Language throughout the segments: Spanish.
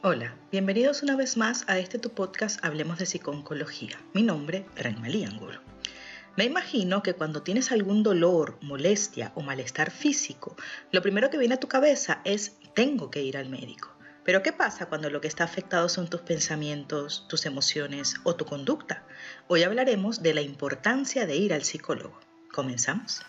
Hola, bienvenidos una vez más a este tu podcast Hablemos de Psiconcología. Mi nombre, Renmalí Angulo. Me imagino que cuando tienes algún dolor, molestia o malestar físico, lo primero que viene a tu cabeza es tengo que ir al médico. Pero ¿qué pasa cuando lo que está afectado son tus pensamientos, tus emociones o tu conducta? Hoy hablaremos de la importancia de ir al psicólogo. ¿Comenzamos?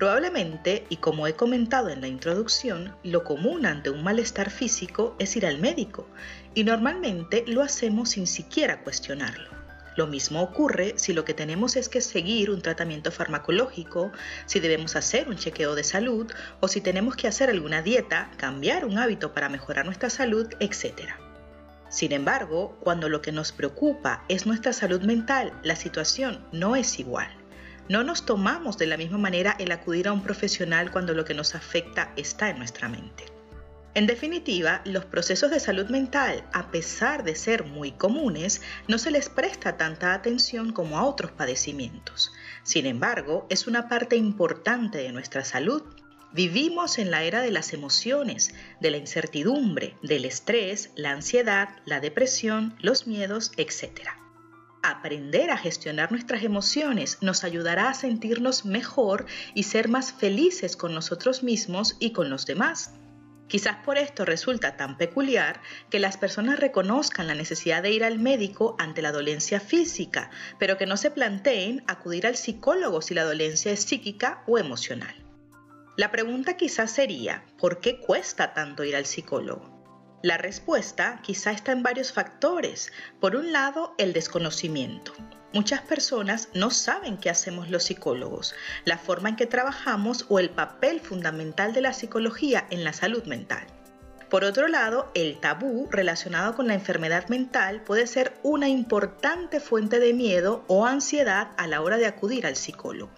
Probablemente, y como he comentado en la introducción, lo común ante un malestar físico es ir al médico, y normalmente lo hacemos sin siquiera cuestionarlo. Lo mismo ocurre si lo que tenemos es que seguir un tratamiento farmacológico, si debemos hacer un chequeo de salud o si tenemos que hacer alguna dieta, cambiar un hábito para mejorar nuestra salud, etc. Sin embargo, cuando lo que nos preocupa es nuestra salud mental, la situación no es igual. No nos tomamos de la misma manera el acudir a un profesional cuando lo que nos afecta está en nuestra mente. En definitiva, los procesos de salud mental, a pesar de ser muy comunes, no se les presta tanta atención como a otros padecimientos. Sin embargo, es una parte importante de nuestra salud. Vivimos en la era de las emociones, de la incertidumbre, del estrés, la ansiedad, la depresión, los miedos, etc. Aprender a gestionar nuestras emociones nos ayudará a sentirnos mejor y ser más felices con nosotros mismos y con los demás. Quizás por esto resulta tan peculiar que las personas reconozcan la necesidad de ir al médico ante la dolencia física, pero que no se planteen acudir al psicólogo si la dolencia es psíquica o emocional. La pregunta quizás sería, ¿por qué cuesta tanto ir al psicólogo? La respuesta quizá está en varios factores. Por un lado, el desconocimiento. Muchas personas no saben qué hacemos los psicólogos, la forma en que trabajamos o el papel fundamental de la psicología en la salud mental. Por otro lado, el tabú relacionado con la enfermedad mental puede ser una importante fuente de miedo o ansiedad a la hora de acudir al psicólogo.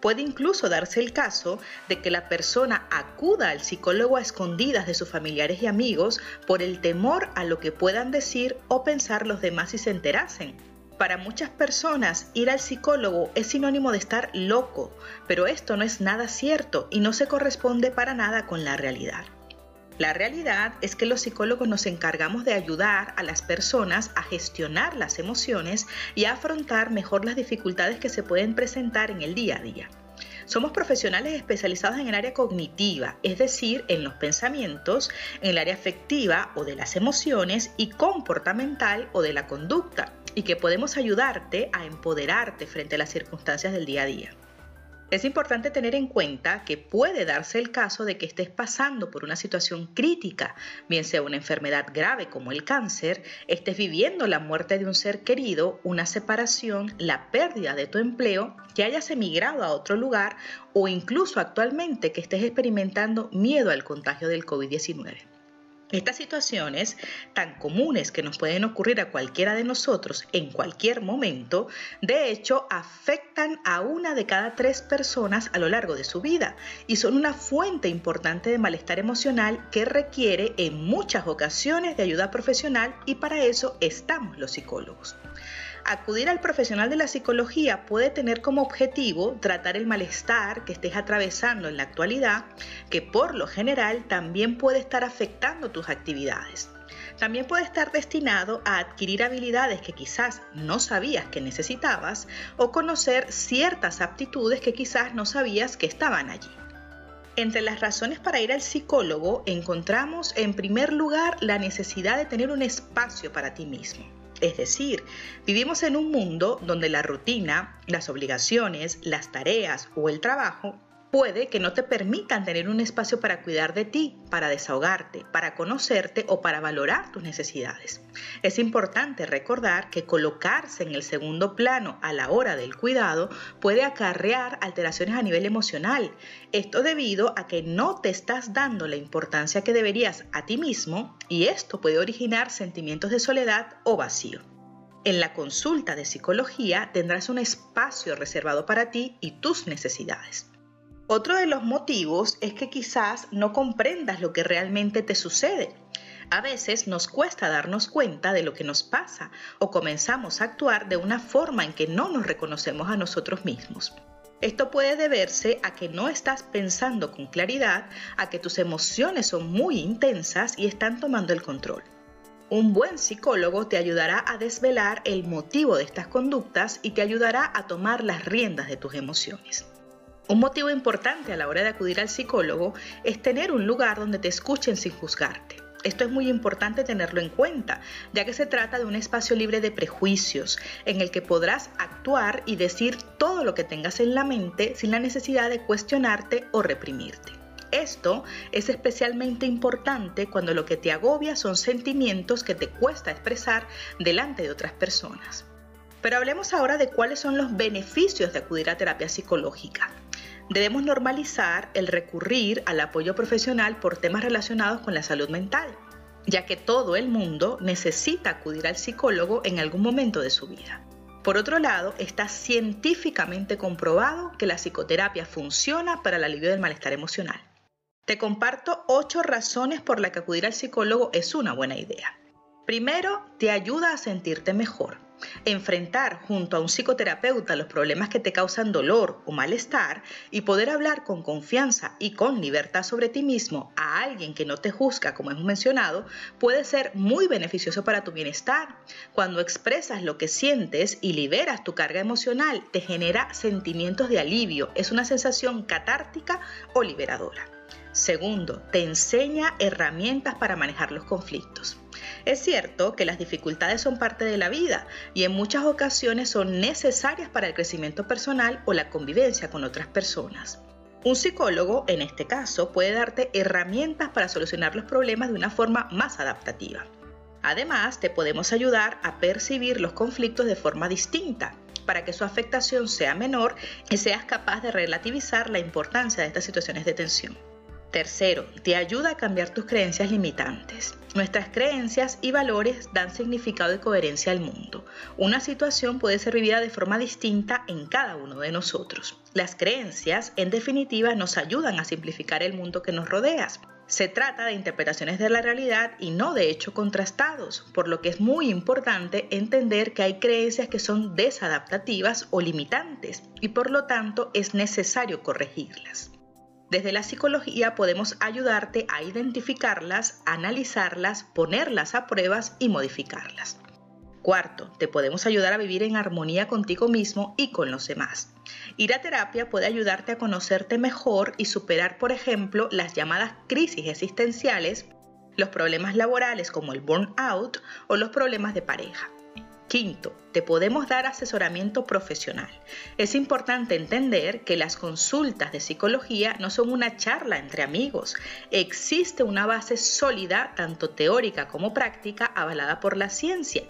Puede incluso darse el caso de que la persona acuda al psicólogo a escondidas de sus familiares y amigos por el temor a lo que puedan decir o pensar los demás si se enterasen. Para muchas personas, ir al psicólogo es sinónimo de estar loco, pero esto no es nada cierto y no se corresponde para nada con la realidad. La realidad es que los psicólogos nos encargamos de ayudar a las personas a gestionar las emociones y a afrontar mejor las dificultades que se pueden presentar en el día a día. Somos profesionales especializados en el área cognitiva, es decir, en los pensamientos, en el área afectiva o de las emociones y comportamental o de la conducta, y que podemos ayudarte a empoderarte frente a las circunstancias del día a día. Es importante tener en cuenta que puede darse el caso de que estés pasando por una situación crítica, bien sea una enfermedad grave como el cáncer, estés viviendo la muerte de un ser querido, una separación, la pérdida de tu empleo, que hayas emigrado a otro lugar o incluso actualmente que estés experimentando miedo al contagio del COVID-19. Estas situaciones tan comunes que nos pueden ocurrir a cualquiera de nosotros en cualquier momento, de hecho afectan a una de cada tres personas a lo largo de su vida y son una fuente importante de malestar emocional que requiere en muchas ocasiones de ayuda profesional y para eso estamos los psicólogos. Acudir al profesional de la psicología puede tener como objetivo tratar el malestar que estés atravesando en la actualidad, que por lo general también puede estar afectando tus actividades. También puede estar destinado a adquirir habilidades que quizás no sabías que necesitabas o conocer ciertas aptitudes que quizás no sabías que estaban allí. Entre las razones para ir al psicólogo encontramos en primer lugar la necesidad de tener un espacio para ti mismo. Es decir, vivimos en un mundo donde la rutina, las obligaciones, las tareas o el trabajo puede que no te permitan tener un espacio para cuidar de ti, para desahogarte, para conocerte o para valorar tus necesidades. Es importante recordar que colocarse en el segundo plano a la hora del cuidado puede acarrear alteraciones a nivel emocional. Esto debido a que no te estás dando la importancia que deberías a ti mismo y esto puede originar sentimientos de soledad o vacío. En la consulta de psicología tendrás un espacio reservado para ti y tus necesidades. Otro de los motivos es que quizás no comprendas lo que realmente te sucede. A veces nos cuesta darnos cuenta de lo que nos pasa o comenzamos a actuar de una forma en que no nos reconocemos a nosotros mismos. Esto puede deberse a que no estás pensando con claridad, a que tus emociones son muy intensas y están tomando el control. Un buen psicólogo te ayudará a desvelar el motivo de estas conductas y te ayudará a tomar las riendas de tus emociones. Un motivo importante a la hora de acudir al psicólogo es tener un lugar donde te escuchen sin juzgarte. Esto es muy importante tenerlo en cuenta, ya que se trata de un espacio libre de prejuicios, en el que podrás actuar y decir todo lo que tengas en la mente sin la necesidad de cuestionarte o reprimirte. Esto es especialmente importante cuando lo que te agobia son sentimientos que te cuesta expresar delante de otras personas. Pero hablemos ahora de cuáles son los beneficios de acudir a terapia psicológica debemos normalizar el recurrir al apoyo profesional por temas relacionados con la salud mental, ya que todo el mundo necesita acudir al psicólogo en algún momento de su vida. Por otro lado, está científicamente comprobado que la psicoterapia funciona para el alivio del malestar emocional. Te comparto ocho razones por las que acudir al psicólogo es una buena idea. Primero, te ayuda a sentirte mejor. Enfrentar junto a un psicoterapeuta los problemas que te causan dolor o malestar y poder hablar con confianza y con libertad sobre ti mismo a alguien que no te juzga, como hemos mencionado, puede ser muy beneficioso para tu bienestar. Cuando expresas lo que sientes y liberas tu carga emocional, te genera sentimientos de alivio. Es una sensación catártica o liberadora. Segundo, te enseña herramientas para manejar los conflictos. Es cierto que las dificultades son parte de la vida y en muchas ocasiones son necesarias para el crecimiento personal o la convivencia con otras personas. Un psicólogo, en este caso, puede darte herramientas para solucionar los problemas de una forma más adaptativa. Además, te podemos ayudar a percibir los conflictos de forma distinta para que su afectación sea menor y seas capaz de relativizar la importancia de estas situaciones de tensión. Tercero, te ayuda a cambiar tus creencias limitantes. Nuestras creencias y valores dan significado y coherencia al mundo. Una situación puede ser vivida de forma distinta en cada uno de nosotros. Las creencias, en definitiva, nos ayudan a simplificar el mundo que nos rodea. Se trata de interpretaciones de la realidad y no de hechos contrastados, por lo que es muy importante entender que hay creencias que son desadaptativas o limitantes y por lo tanto es necesario corregirlas. Desde la psicología podemos ayudarte a identificarlas, analizarlas, ponerlas a pruebas y modificarlas. Cuarto, te podemos ayudar a vivir en armonía contigo mismo y con los demás. Ir a terapia puede ayudarte a conocerte mejor y superar, por ejemplo, las llamadas crisis existenciales, los problemas laborales como el burnout o los problemas de pareja. Quinto, te podemos dar asesoramiento profesional. Es importante entender que las consultas de psicología no son una charla entre amigos. Existe una base sólida, tanto teórica como práctica, avalada por la ciencia.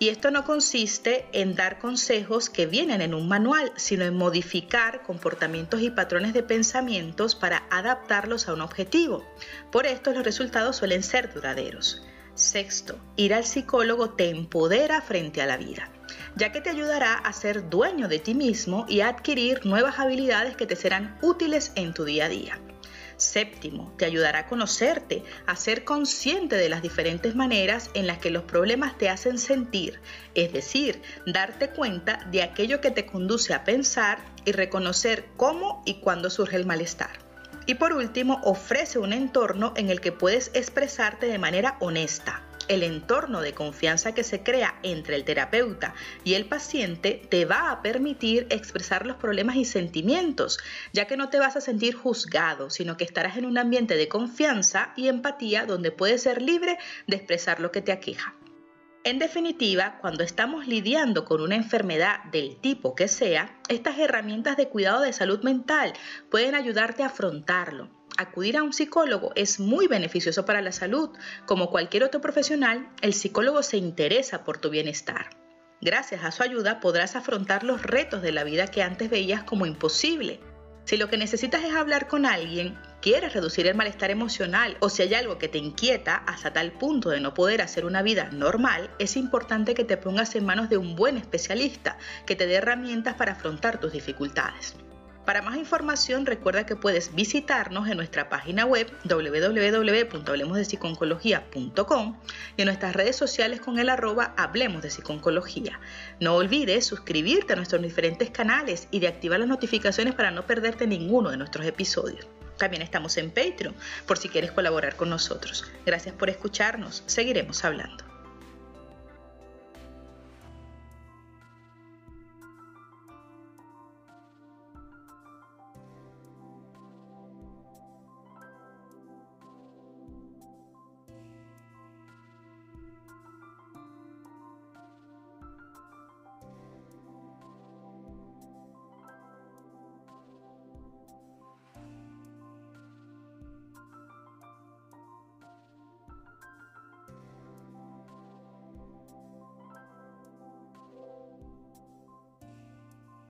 Y esto no consiste en dar consejos que vienen en un manual, sino en modificar comportamientos y patrones de pensamientos para adaptarlos a un objetivo. Por esto los resultados suelen ser duraderos. Sexto, ir al psicólogo te empodera frente a la vida, ya que te ayudará a ser dueño de ti mismo y a adquirir nuevas habilidades que te serán útiles en tu día a día. Séptimo, te ayudará a conocerte, a ser consciente de las diferentes maneras en las que los problemas te hacen sentir, es decir, darte cuenta de aquello que te conduce a pensar y reconocer cómo y cuándo surge el malestar. Y por último, ofrece un entorno en el que puedes expresarte de manera honesta. El entorno de confianza que se crea entre el terapeuta y el paciente te va a permitir expresar los problemas y sentimientos, ya que no te vas a sentir juzgado, sino que estarás en un ambiente de confianza y empatía donde puedes ser libre de expresar lo que te aqueja. En definitiva, cuando estamos lidiando con una enfermedad del tipo que sea, estas herramientas de cuidado de salud mental pueden ayudarte a afrontarlo. Acudir a un psicólogo es muy beneficioso para la salud. Como cualquier otro profesional, el psicólogo se interesa por tu bienestar. Gracias a su ayuda podrás afrontar los retos de la vida que antes veías como imposible. Si lo que necesitas es hablar con alguien, quieres reducir el malestar emocional o si hay algo que te inquieta hasta tal punto de no poder hacer una vida normal, es importante que te pongas en manos de un buen especialista que te dé herramientas para afrontar tus dificultades. Para más información recuerda que puedes visitarnos en nuestra página web www.hablemosdepsiconcología.com y en nuestras redes sociales con el arroba Hablemos de Psiconcología. No olvides suscribirte a nuestros diferentes canales y de activar las notificaciones para no perderte ninguno de nuestros episodios. También estamos en Patreon por si quieres colaborar con nosotros. Gracias por escucharnos. Seguiremos hablando.